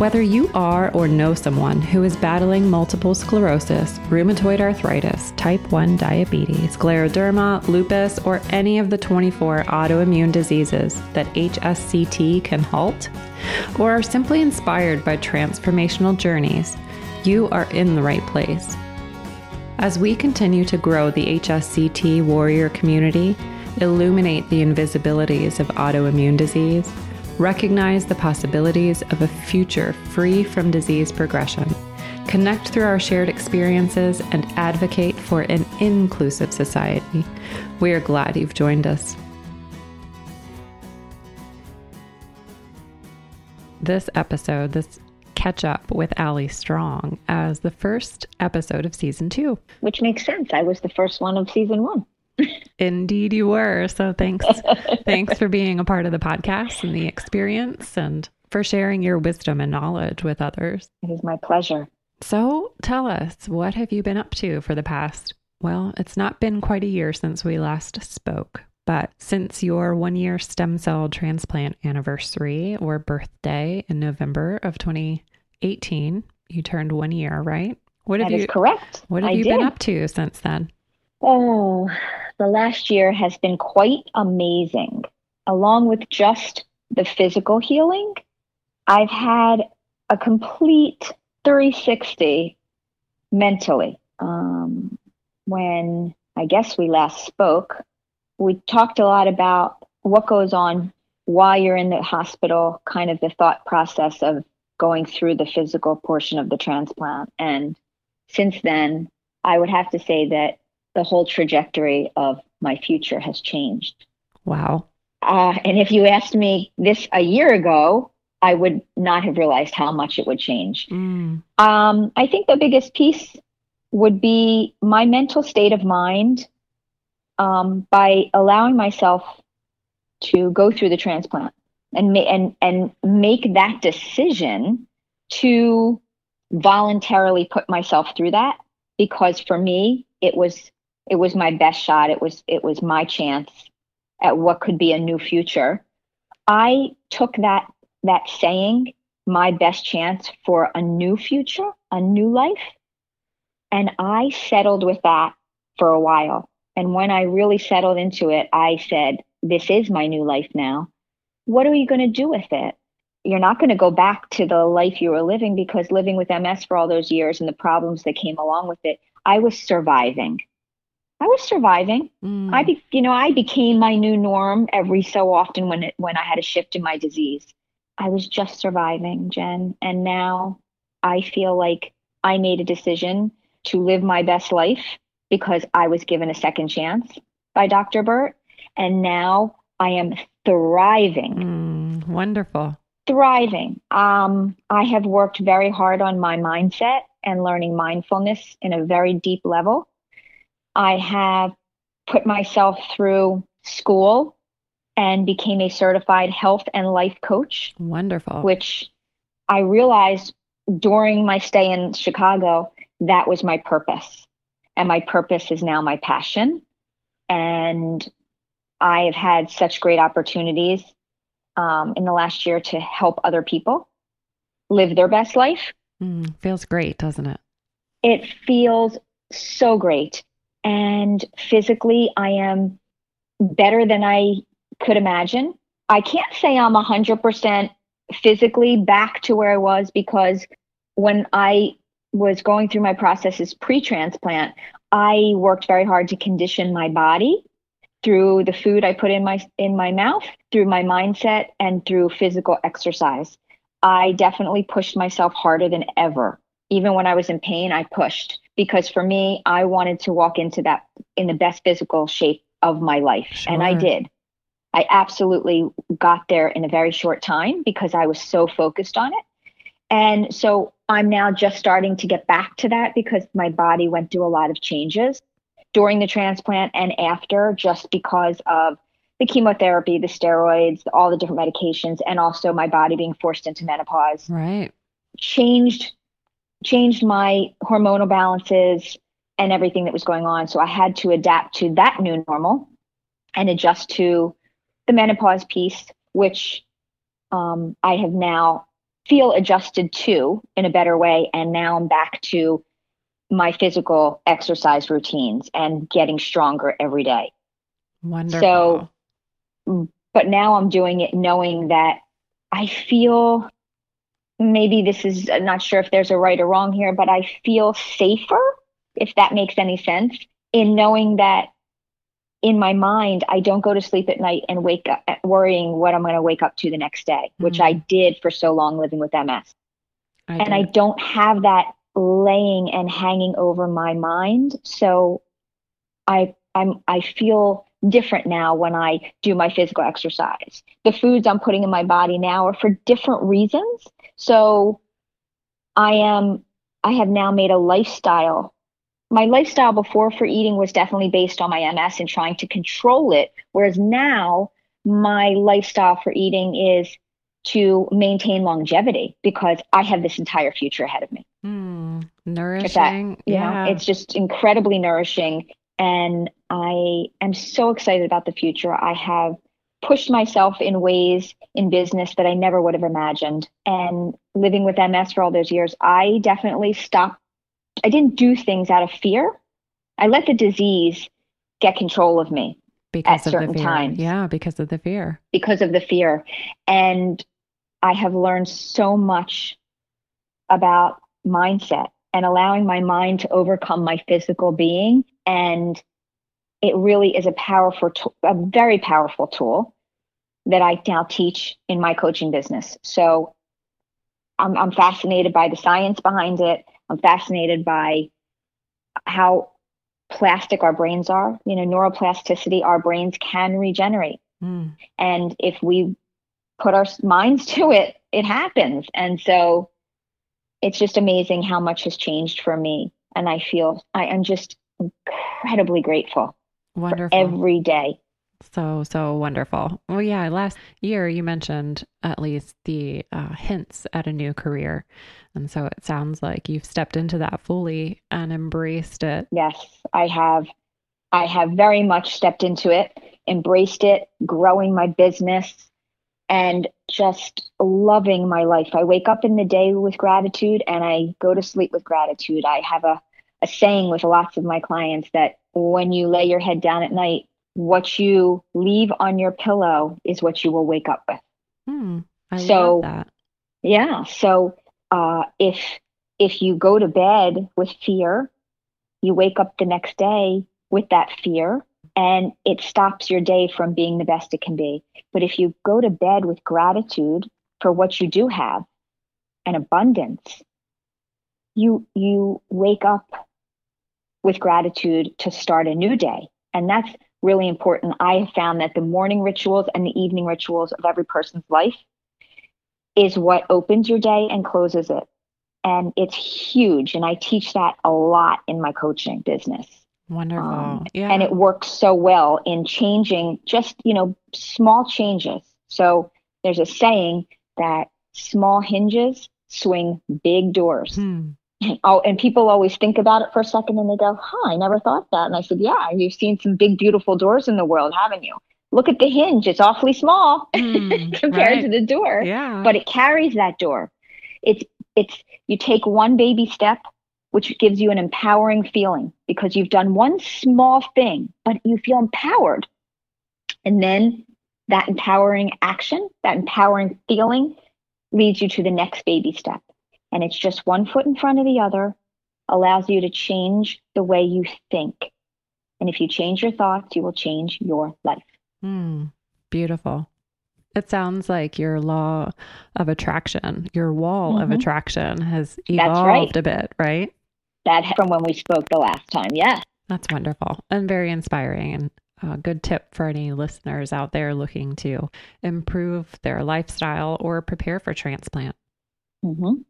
whether you are or know someone who is battling multiple sclerosis, rheumatoid arthritis, type 1 diabetes, scleroderma, lupus, or any of the 24 autoimmune diseases that HSCT can halt, or are simply inspired by transformational journeys, you are in the right place. As we continue to grow the HSCT warrior community, illuminate the invisibilities of autoimmune disease, recognize the possibilities of a future free from disease progression, connect through our shared experiences, and advocate for an inclusive society. We are glad you've joined us. This episode, this catch up with Allie Strong as the first episode of season two. Which makes sense. I was the first one of season one. Indeed, you were. So thanks, thanks for being a part of the podcast and the experience, and for sharing your wisdom and knowledge with others. It is my pleasure. So tell us, what have you been up to for the past? Well, it's not been quite a year since we last spoke, but since your one year stem cell transplant anniversary or birthday in November of 2018, you turned one year, right? What have that you correct? What have I you did. been up to since then? Oh, the last year has been quite amazing. Along with just the physical healing, I've had a complete 360 mentally. Um, when I guess we last spoke, we talked a lot about what goes on while you're in the hospital, kind of the thought process of going through the physical portion of the transplant. And since then, I would have to say that the whole trajectory of my future has changed. Wow. Uh, and if you asked me this a year ago, I would not have realized how much it would change. Mm. Um, I think the biggest piece would be my mental state of mind um, by allowing myself to go through the transplant and ma- and and make that decision to voluntarily put myself through that because for me it was it was my best shot. It was it was my chance at what could be a new future. I took that that saying, my best chance for a new future, a new life, and I settled with that for a while. And when I really settled into it, I said, this is my new life now. What are you going to do with it? You're not going to go back to the life you were living because living with MS for all those years and the problems that came along with it, I was surviving. I was surviving. Mm. I, be, you know, I became my new norm every so often when it when I had a shift in my disease. I was just surviving, Jen, and now I feel like I made a decision to live my best life because I was given a second chance by Dr. Burt, and now I am thriving. Mm, wonderful. Thriving. Um, I have worked very hard on my mindset and learning mindfulness in a very deep level. I have put myself through school and became a certified health and life coach. Wonderful. Which I realized during my stay in Chicago, that was my purpose. And my purpose is now my passion. And I have had such great opportunities um, in the last year to help other people live their best life. Mm, feels great, doesn't it? It feels so great and physically I am better than I could imagine. I can't say I'm 100% physically back to where I was because when I was going through my processes pre transplant, I worked very hard to condition my body through the food I put in my in my mouth, through my mindset and through physical exercise. I definitely pushed myself harder than ever. Even when I was in pain, I pushed because for me, I wanted to walk into that in the best physical shape of my life. Sure. And I did. I absolutely got there in a very short time because I was so focused on it. And so I'm now just starting to get back to that because my body went through a lot of changes during the transplant and after, just because of the chemotherapy, the steroids, all the different medications, and also my body being forced into menopause. Right. Changed changed my hormonal balances and everything that was going on. So I had to adapt to that new normal and adjust to the menopause piece, which um, I have now feel adjusted to in a better way. And now I'm back to my physical exercise routines and getting stronger every day. Wonderful. So, but now I'm doing it knowing that I feel maybe this is I'm not sure if there's a right or wrong here, but I feel safer, if that makes any sense, in knowing that in my mind, I don't go to sleep at night and wake up worrying what I'm going to wake up to the next day, which mm-hmm. I did for so long living with MS. I and I don't have that laying and hanging over my mind. So I I'm I feel different now when I do my physical exercise. The foods I'm putting in my body now are for different reasons. So I am I have now made a lifestyle. My lifestyle before for eating was definitely based on my MS and trying to control it, whereas now my lifestyle for eating is to maintain longevity because I have this entire future ahead of me. Mm, nourishing. That, yeah. Know, it's just incredibly nourishing. And I am so excited about the future. I have pushed myself in ways in business that I never would have imagined. And living with MS for all those years, I definitely stopped. I didn't do things out of fear. I let the disease get control of me because at certain times. Yeah, because of the fear. Because of the fear. And I have learned so much about mindset and allowing my mind to overcome my physical being. And it really is a powerful, a very powerful tool that I now teach in my coaching business. So I'm, I'm fascinated by the science behind it. I'm fascinated by how plastic our brains are. You know, neuroplasticity, our brains can regenerate. Mm. And if we put our minds to it, it happens. And so it's just amazing how much has changed for me. And I feel I am just incredibly grateful wonderful. every day. So, so wonderful. Well, yeah, last year you mentioned at least the uh, hints at a new career. And so it sounds like you've stepped into that fully and embraced it. Yes, I have. I have very much stepped into it, embraced it, growing my business, and just loving my life. I wake up in the day with gratitude and I go to sleep with gratitude. I have a, a saying with lots of my clients that when you lay your head down at night, what you leave on your pillow is what you will wake up with. Hmm, I so, love that. Yeah. So uh, if if you go to bed with fear, you wake up the next day with that fear and it stops your day from being the best it can be. But if you go to bed with gratitude for what you do have and abundance, you you wake up with gratitude to start a new day. And that's really important. I have found that the morning rituals and the evening rituals of every person's life is what opens your day and closes it. And it's huge. And I teach that a lot in my coaching business. Wonderful. Um, yeah. And it works so well in changing just, you know, small changes. So there's a saying that small hinges swing big doors. Hmm. Oh, and people always think about it for a second and they go, huh, I never thought that. And I said, yeah, you've seen some big, beautiful doors in the world, haven't you? Look at the hinge. It's awfully small mm, compared right. to the door. Yeah. But it carries that door. It's, it's, you take one baby step which gives you an empowering feeling because you've done one small thing, but you feel empowered. And then that empowering action, that empowering feeling leads you to the next baby step. And it's just one foot in front of the other, allows you to change the way you think. And if you change your thoughts, you will change your life. Mm, beautiful. It sounds like your law of attraction, your wall mm-hmm. of attraction has evolved right. a bit, right? that from when we spoke the last time. Yeah. That's wonderful and very inspiring and a good tip for any listeners out there looking to improve their lifestyle or prepare for transplant. Mm-hmm.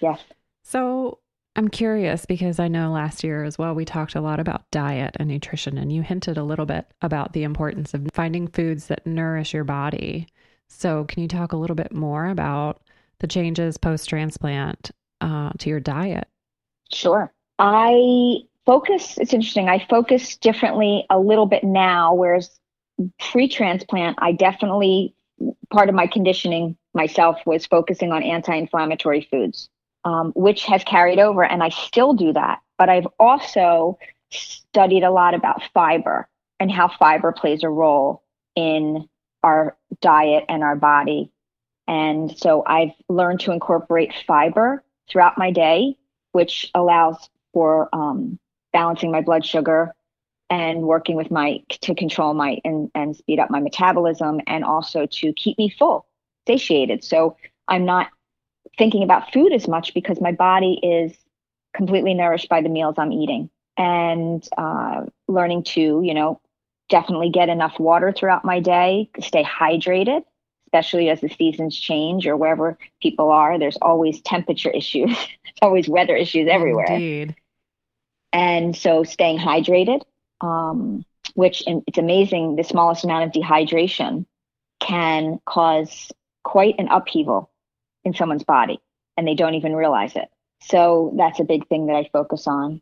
Yes. So I'm curious because I know last year as well, we talked a lot about diet and nutrition, and you hinted a little bit about the importance of finding foods that nourish your body. So, can you talk a little bit more about the changes post transplant uh, to your diet? Sure. I focus, it's interesting. I focus differently a little bit now, whereas pre transplant, I definitely, part of my conditioning myself was focusing on anti inflammatory foods, um, which has carried over. And I still do that. But I've also studied a lot about fiber and how fiber plays a role in our diet and our body. And so I've learned to incorporate fiber throughout my day, which allows for um, balancing my blood sugar and working with my to control my and, and speed up my metabolism and also to keep me full satiated so i'm not thinking about food as much because my body is completely nourished by the meals i'm eating and uh, learning to you know definitely get enough water throughout my day stay hydrated especially as the seasons change or wherever people are there's always temperature issues there's always weather issues everywhere Indeed. and so staying hydrated um, which it's amazing the smallest amount of dehydration can cause quite an upheaval in someone's body and they don't even realize it. So that's a big thing that I focus on.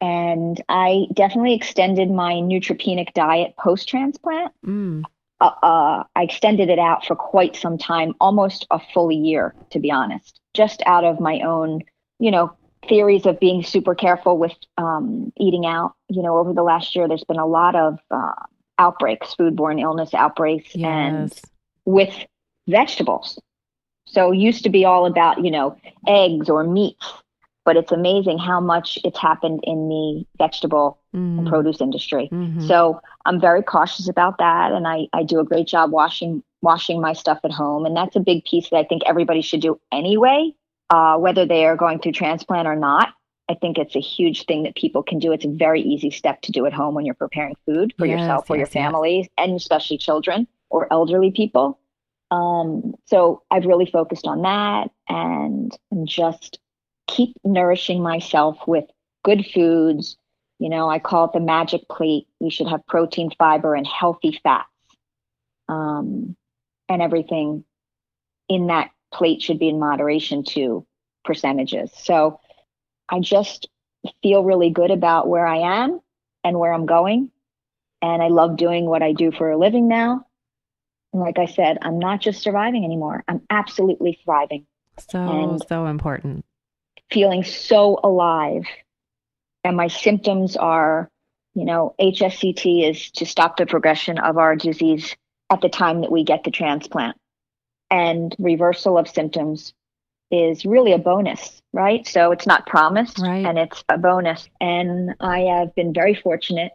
And I definitely extended my neutropenic diet post transplant. Mm. Uh, uh, I extended it out for quite some time, almost a full year, to be honest, just out of my own, you know, theories of being super careful with um, eating out. You know, over the last year, there's been a lot of uh, outbreaks, foodborne illness outbreaks, yes. and with vegetables. So it used to be all about, you know, eggs or meats, but it's amazing how much it's happened in the vegetable mm. and produce industry. Mm-hmm. So I'm very cautious about that. And I, I do a great job washing washing my stuff at home. And that's a big piece that I think everybody should do anyway uh, whether they are going through transplant or not. I think it's a huge thing that people can do. It's a very easy step to do at home when you're preparing food for yes, yourself or yes, your family, yes. and especially children or elderly people. Um, so I've really focused on that and, just keep nourishing myself with good foods. You know, I call it the magic plate. You should have protein, fiber, and healthy fats, um, and everything in that plate should be in moderation to percentages. So I just feel really good about where I am and where I'm going. And I love doing what I do for a living now. And like I said, I'm not just surviving anymore. I'm absolutely thriving. So, so important. Feeling so alive. And my symptoms are, you know, HSCT is to stop the progression of our disease at the time that we get the transplant and reversal of symptoms is really a bonus, right? So it's not promised right. and it's a bonus. And I have been very fortunate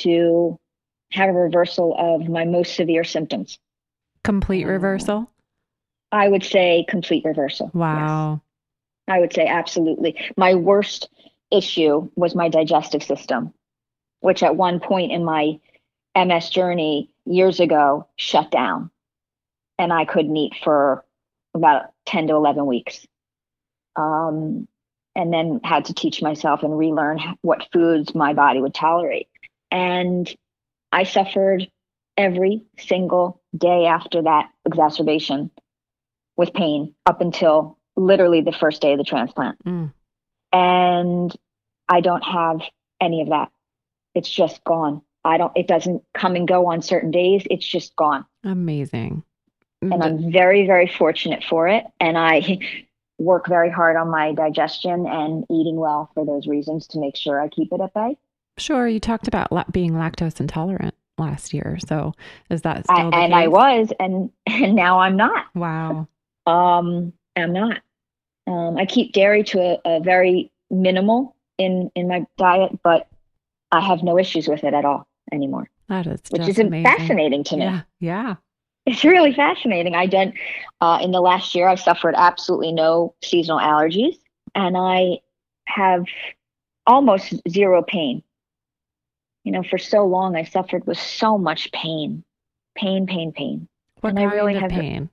to have a reversal of my most severe symptoms. Complete reversal? I would say complete reversal. Wow. Yes. I would say absolutely. My worst issue was my digestive system, which at one point in my MS journey years ago shut down and I couldn't eat for about 10 to 11 weeks. Um, and then had to teach myself and relearn what foods my body would tolerate. And I suffered every single day after that exacerbation with pain up until literally the first day of the transplant. Mm. And I don't have any of that. It's just gone. I don't, it doesn't come and go on certain days. It's just gone. Amazing and I'm very, very fortunate for it. And I work very hard on my digestion and eating well for those reasons to make sure I keep it at bay. Sure. You talked about la- being lactose intolerant last year. So is that still I, And case? I was, and, and now I'm not. Wow. Um, I'm not. Um, I keep dairy to a, a very minimal in, in my diet, but I have no issues with it at all anymore. That is which is amazing. fascinating to me. Yeah. Yeah. It's really fascinating. I did uh, in the last year. I've suffered absolutely no seasonal allergies, and I have almost zero pain. You know, for so long I suffered with so much pain, pain, pain, pain. What and kind I really of have pain?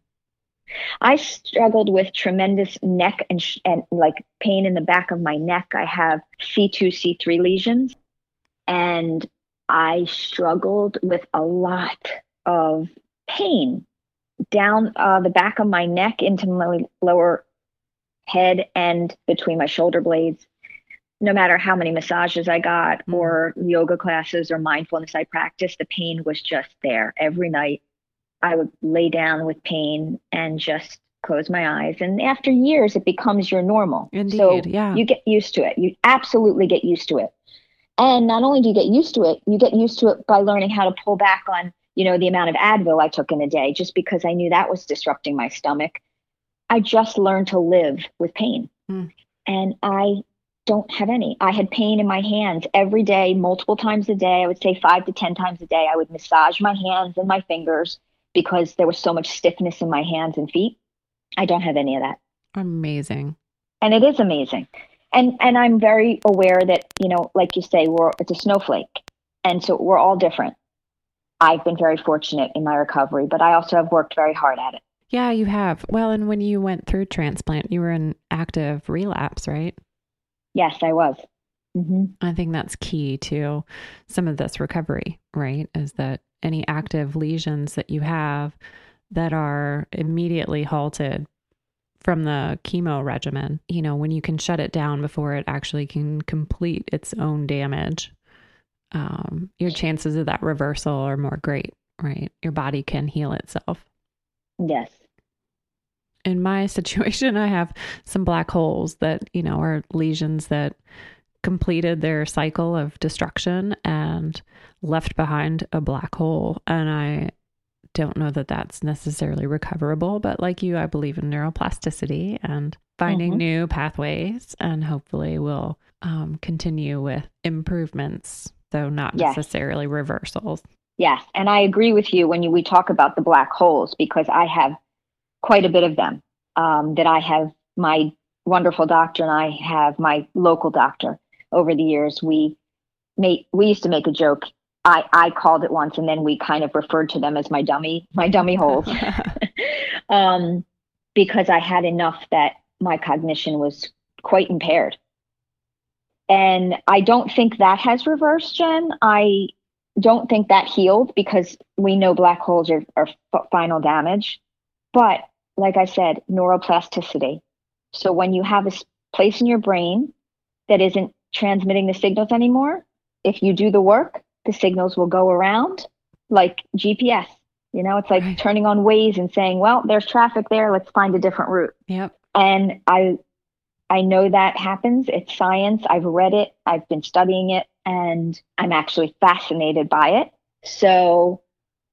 I struggled with tremendous neck and, sh- and like pain in the back of my neck. I have C2, C3 lesions, and I struggled with a lot of pain down uh, the back of my neck into my lower head and between my shoulder blades. No matter how many massages I got, mm. or yoga classes, or mindfulness I practiced, the pain was just there every night. I would lay down with pain and just close my eyes. And after years, it becomes your normal. Indeed, so yeah. you get used to it. You absolutely get used to it. And not only do you get used to it, you get used to it by learning how to pull back on, you know, the amount of Advil I took in a day, just because I knew that was disrupting my stomach. I just learned to live with pain. Mm. And I don't have any. I had pain in my hands every day, multiple times a day. I would say five to 10 times a day. I would massage my hands and my fingers because there was so much stiffness in my hands and feet. I don't have any of that. Amazing. And it is amazing. And and I'm very aware that, you know, like you say, we're it's a snowflake. And so we're all different. I've been very fortunate in my recovery, but I also have worked very hard at it. Yeah, you have. Well, and when you went through transplant, you were in active relapse, right? Yes, I was. Mm-hmm. I think that's key to some of this recovery, right? Is that any active lesions that you have that are immediately halted from the chemo regimen, you know, when you can shut it down before it actually can complete its own damage, um, your chances of that reversal are more great, right? Your body can heal itself. Yes. In my situation, I have some black holes that, you know, are lesions that completed their cycle of destruction and left behind a black hole. And I don't know that that's necessarily recoverable, but like you, I believe in neuroplasticity and finding mm-hmm. new pathways, and hopefully we'll um, continue with improvements, though not yes. necessarily reversals. Yes, and I agree with you when you, we talk about the black holes because I have quite a bit of them. Um, that I have my wonderful doctor and I have my local doctor over the years. We made we used to make a joke I, I called it once and then we kind of referred to them as my dummy, my dummy holes. um, because I had enough that my cognition was quite impaired. And I don't think that has reversed, Jen. I don't think that healed because we know black holes are, are final damage. But like I said, neuroplasticity. So when you have a place in your brain that isn't transmitting the signals anymore, if you do the work, the signals will go around like GPS. You know, it's like right. turning on Waze and saying, "Well, there's traffic there. Let's find a different route." Yep. And I I know that happens. It's science. I've read it. I've been studying it and I'm actually fascinated by it. So,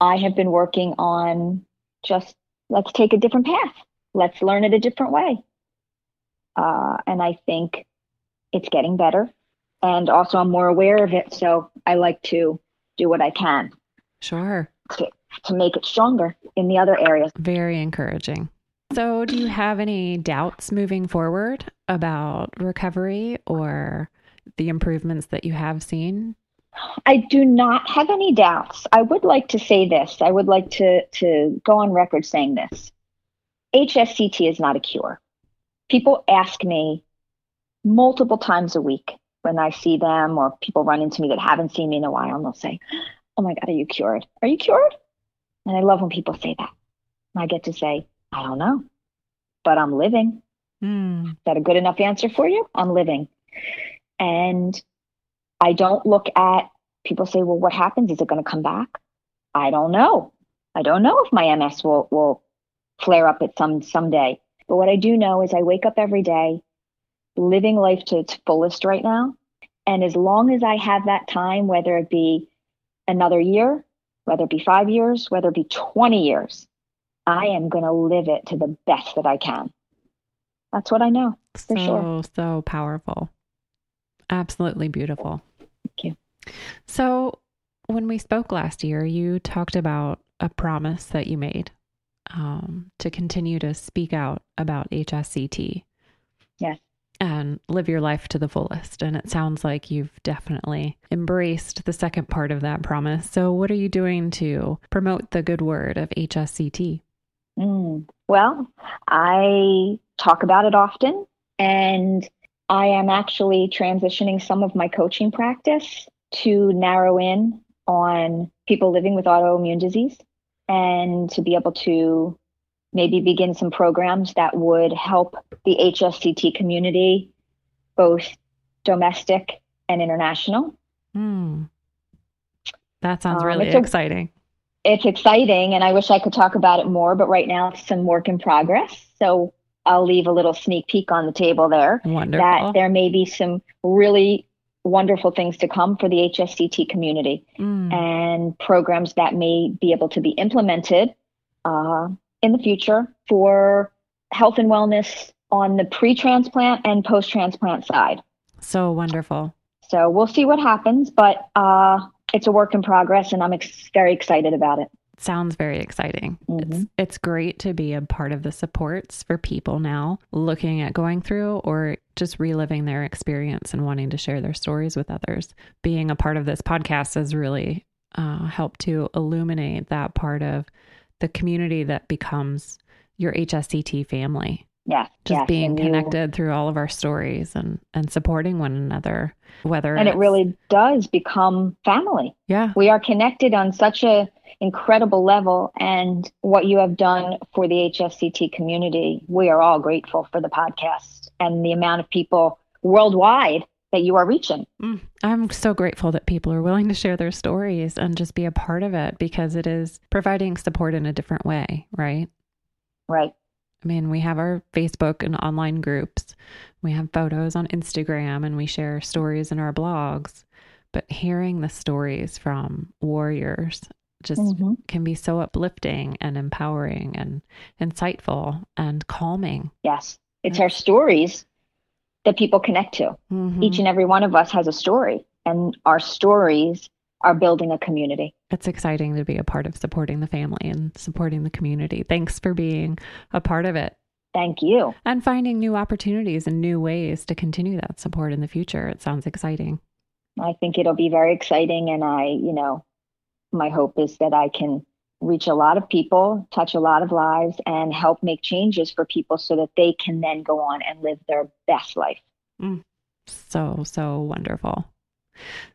I have been working on just let's take a different path. Let's learn it a different way. Uh, and I think it's getting better and also I'm more aware of it. So I like to do what I can. Sure. To, to make it stronger in the other areas. Very encouraging. So, do you have any doubts moving forward about recovery or the improvements that you have seen? I do not have any doubts. I would like to say this. I would like to, to go on record saying this. HSCT is not a cure. People ask me multiple times a week when I see them or people run into me that haven't seen me in a while and they'll say, Oh my God, are you cured? Are you cured? And I love when people say that. I get to say, I don't know, but I'm living. Mm. Is that a good enough answer for you? I'm living. And I don't look at people say, well, what happens? Is it going to come back? I don't know. I don't know if my MS will, will flare up at some someday. But what I do know is I wake up every day living life to its fullest right now. And as long as I have that time, whether it be another year, whether it be five years, whether it be 20 years, I am going to live it to the best that I can. That's what I know for so, sure. So powerful. Absolutely beautiful. Thank you. So, when we spoke last year, you talked about a promise that you made um, to continue to speak out about HSCT. Yes and live your life to the fullest. And it sounds like you've definitely embraced the second part of that promise. So, what are you doing to promote the good word of HSCT? Mm. Well, I talk about it often, and I am actually transitioning some of my coaching practice to narrow in on people living with autoimmune disease and to be able to maybe begin some programs that would help the HSCT community, both domestic and international. Mm. That sounds um, really exciting. A, it's exciting, and I wish I could talk about it more, but right now it's some work in progress. So I'll leave a little sneak peek on the table there. Wonderful. That there may be some really wonderful things to come for the HSCT community mm. and programs that may be able to be implemented uh, in the future for health and wellness on the pre transplant and post transplant side. So wonderful. So we'll see what happens, but uh, it's a work in progress and I'm ex- very excited about it sounds very exciting. Mm-hmm. It's it's great to be a part of the supports for people now looking at going through or just reliving their experience and wanting to share their stories with others. Being a part of this podcast has really uh, helped to illuminate that part of the community that becomes your HSCT family. Yeah. Just yes, being connected you, through all of our stories and and supporting one another. Whether And it really does become family. Yeah. We are connected on such a incredible level and what you have done for the HSCT community. We are all grateful for the podcast and the amount of people worldwide that you are reaching. Mm, I'm so grateful that people are willing to share their stories and just be a part of it because it is providing support in a different way, right? Right. I mean, we have our Facebook and online groups. We have photos on Instagram and we share stories in our blogs. But hearing the stories from warriors just mm-hmm. can be so uplifting and empowering and insightful and calming. Yes. It's our stories that people connect to. Mm-hmm. Each and every one of us has a story, and our stories are building a community. It's exciting to be a part of supporting the family and supporting the community. Thanks for being a part of it. Thank you. And finding new opportunities and new ways to continue that support in the future. It sounds exciting. I think it'll be very exciting. And I, you know, my hope is that I can reach a lot of people, touch a lot of lives, and help make changes for people so that they can then go on and live their best life. Mm, so, so wonderful.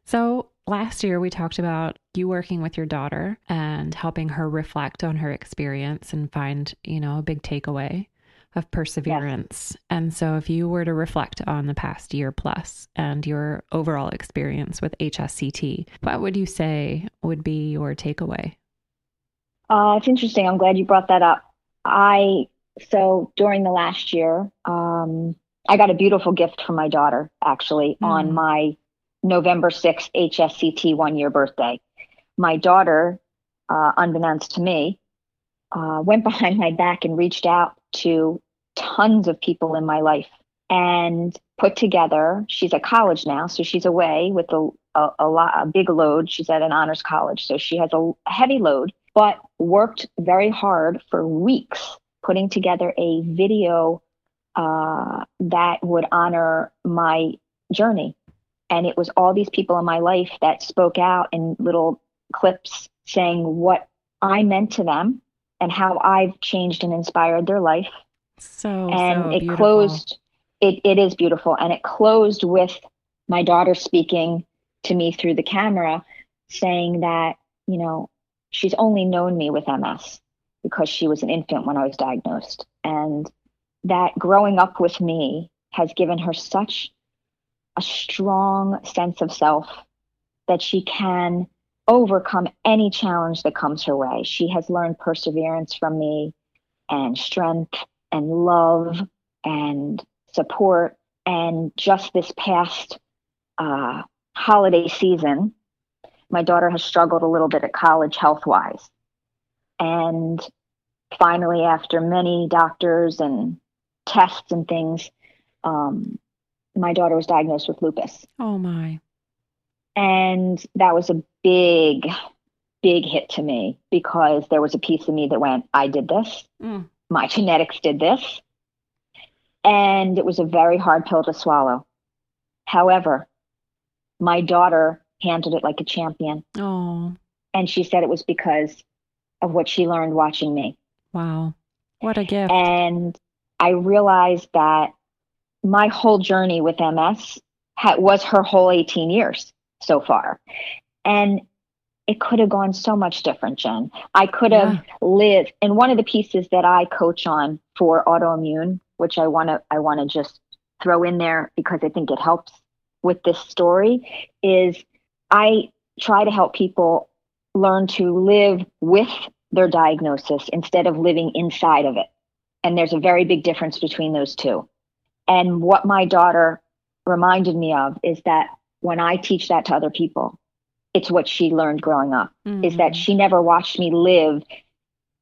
So, last year we talked about you working with your daughter and helping her reflect on her experience and find, you know, a big takeaway of perseverance. Yes. And so, if you were to reflect on the past year plus and your overall experience with HSCT, what would you say would be your takeaway? Uh, it's interesting. I'm glad you brought that up. I so during the last year, um, I got a beautiful gift from my daughter actually mm. on my November 6th HSCT one year birthday. My daughter, uh, unbeknownst to me, uh, went behind my back and reached out to tons of people in my life and put together. She's at college now, so she's away with a, a, a, lot, a big load. She's at an honors college, so she has a, heavy load, but worked very hard for weeks putting together a video uh, that would honor my journey. And it was all these people in my life that spoke out in little clips saying what I meant to them and how I've changed and inspired their life. So and so it beautiful. closed. It it is beautiful, and it closed with my daughter speaking to me through the camera, saying that you know she's only known me with MS because she was an infant when I was diagnosed, and that growing up with me has given her such a strong sense of self that she can overcome any challenge that comes her way. She has learned perseverance from me and strength and love and support. And just this past uh, holiday season, my daughter has struggled a little bit at college health wise. And finally, after many doctors and tests and things, um, my daughter was diagnosed with lupus. Oh, my. And that was a big, big hit to me because there was a piece of me that went, I did this. Mm. My genetics did this. And it was a very hard pill to swallow. However, my daughter handled it like a champion. Oh. And she said it was because of what she learned watching me. Wow. What a gift. And I realized that my whole journey with MS ha- was her whole 18 years so far. And it could have gone so much different, Jen. I could have yeah. lived. And one of the pieces that I coach on for autoimmune, which I want to, I want to just throw in there because I think it helps with this story, is I try to help people learn to live with their diagnosis instead of living inside of it. And there's a very big difference between those two. And what my daughter reminded me of is that when I teach that to other people, it's what she learned growing up mm-hmm. is that mm. she never watched me live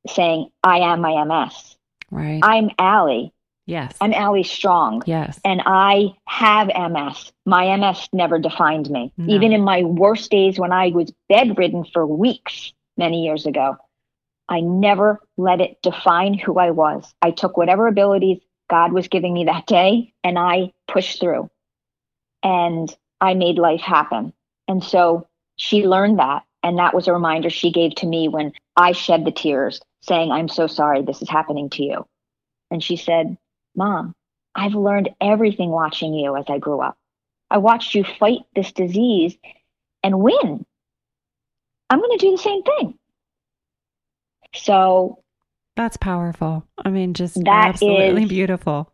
saying, I am my MS. Right. I'm Allie. Yes. I'm Allie Strong. Yes. And I have MS. My MS never defined me. No. Even in my worst days when I was bedridden for weeks many years ago, I never let it define who I was. I took whatever abilities God was giving me that day and I pushed through and I made life happen. And so she learned that. And that was a reminder she gave to me when I shed the tears saying, I'm so sorry this is happening to you. And she said, Mom, I've learned everything watching you as I grew up. I watched you fight this disease and win. I'm going to do the same thing. So that's powerful. I mean, just that absolutely is, beautiful.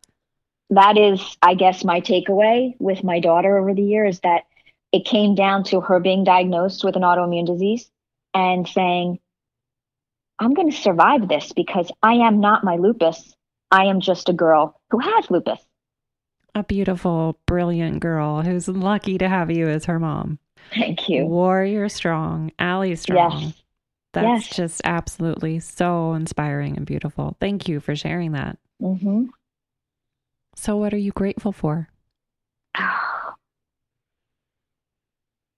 That is, I guess, my takeaway with my daughter over the years that it came down to her being diagnosed with an autoimmune disease and saying, I'm going to survive this because I am not my lupus. I am just a girl who has lupus. A beautiful, brilliant girl who's lucky to have you as her mom. Thank you. Warrior strong, Allie strong. Yes. That's yes. just absolutely so inspiring and beautiful. Thank you for sharing that. Mm-hmm. So, what are you grateful for?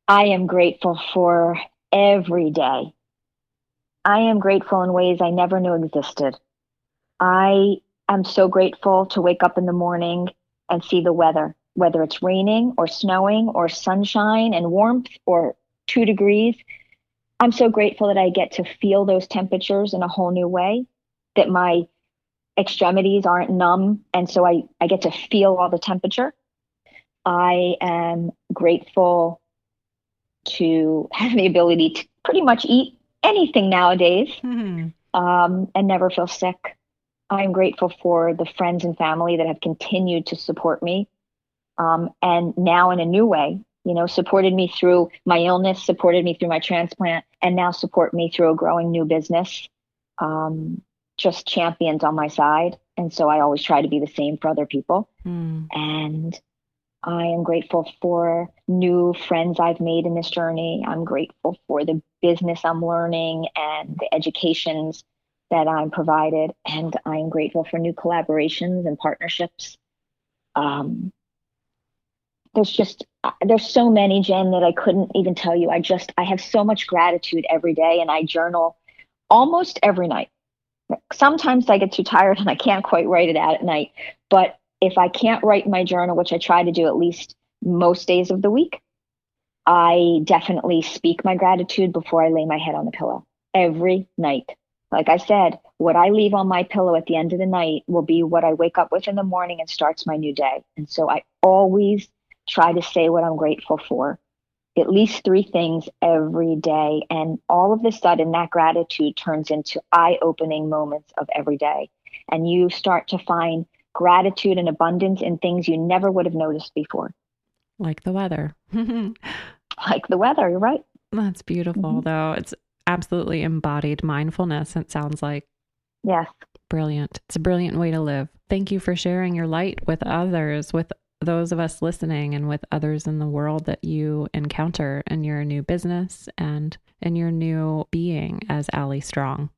I am grateful for every day. I am grateful in ways I never knew existed. I am so grateful to wake up in the morning and see the weather, whether it's raining or snowing or sunshine and warmth or two degrees. I'm so grateful that I get to feel those temperatures in a whole new way, that my extremities aren't numb. And so I, I get to feel all the temperature. I am grateful to have the ability to pretty much eat anything nowadays mm-hmm. um, and never feel sick. I'm grateful for the friends and family that have continued to support me. Um, and now in a new way, you know, supported me through my illness, supported me through my transplant, and now support me through a growing new business. Um, just champions on my side. And so I always try to be the same for other people. Mm. And I am grateful for new friends I've made in this journey. I'm grateful for the business I'm learning and the educations that I'm provided. And I am grateful for new collaborations and partnerships. Um, there's just uh, there's so many jen that i couldn't even tell you. I just i have so much gratitude every day and i journal almost every night. Sometimes i get too tired and i can't quite write it out at night but if i can't write my journal which i try to do at least most days of the week i definitely speak my gratitude before i lay my head on the pillow every night. Like i said what i leave on my pillow at the end of the night will be what i wake up with in the morning and starts my new day. And so i always try to say what I'm grateful for. At least three things every day. And all of a sudden, that gratitude turns into eye opening moments of every day. And you start to find gratitude and abundance in things you never would have noticed before. Like the weather. like the weather, you're right. That's beautiful, mm-hmm. though. It's absolutely embodied mindfulness, it sounds like. Yes. Brilliant. It's a brilliant way to live. Thank you for sharing your light with others, with those of us listening and with others in the world that you encounter in your new business and in your new being as Allie Strong.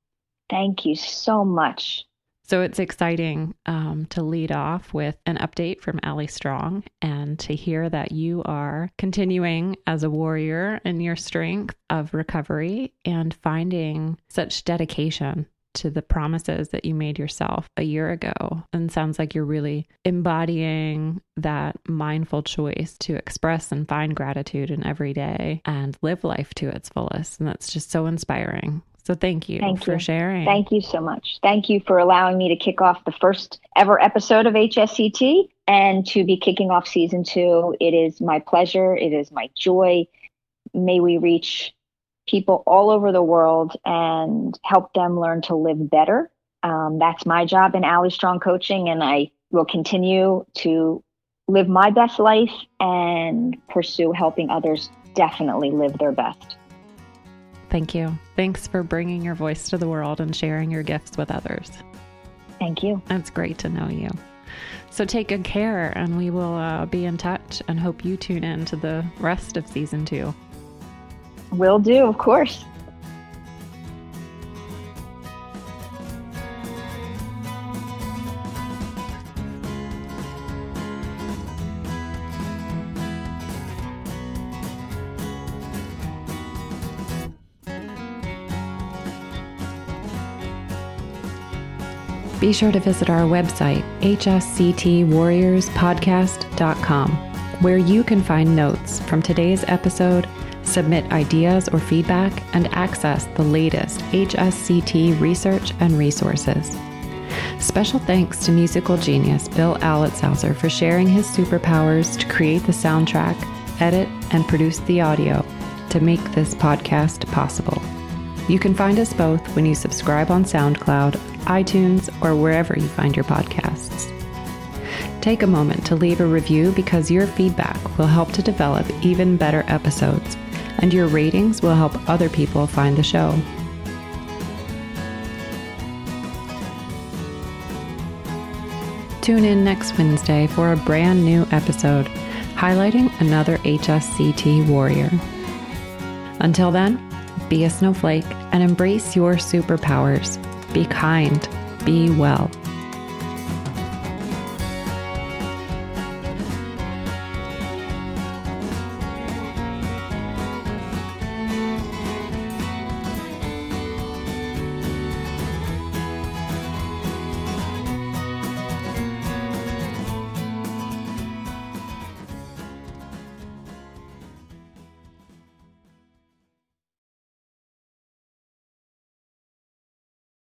Thank you so much. So it's exciting um, to lead off with an update from Allie Strong and to hear that you are continuing as a warrior in your strength of recovery and finding such dedication to the promises that you made yourself a year ago. And sounds like you're really embodying that mindful choice to express and find gratitude in every day and live life to its fullest. And that's just so inspiring. So thank you thank for you. sharing. Thank you so much. Thank you for allowing me to kick off the first ever episode of HSCT and to be kicking off season two. It is my pleasure. It is my joy. May we reach people all over the world and help them learn to live better. Um, that's my job in Allie Strong Coaching, and I will continue to live my best life and pursue helping others definitely live their best. Thank you. Thanks for bringing your voice to the world and sharing your gifts with others. Thank you. It's great to know you. So take good care, and we will uh, be in touch and hope you tune in to the rest of season two. Will do, of course. Be sure to visit our website, hsctwarriorspodcast.com, where you can find notes from today's episode, submit ideas or feedback, and access the latest HSCT research and resources. Special thanks to musical genius Bill Alitzhauser for sharing his superpowers to create the soundtrack, edit, and produce the audio to make this podcast possible. You can find us both when you subscribe on SoundCloud iTunes, or wherever you find your podcasts. Take a moment to leave a review because your feedback will help to develop even better episodes, and your ratings will help other people find the show. Tune in next Wednesday for a brand new episode highlighting another HSCT warrior. Until then, be a snowflake and embrace your superpowers. Be kind. Be well.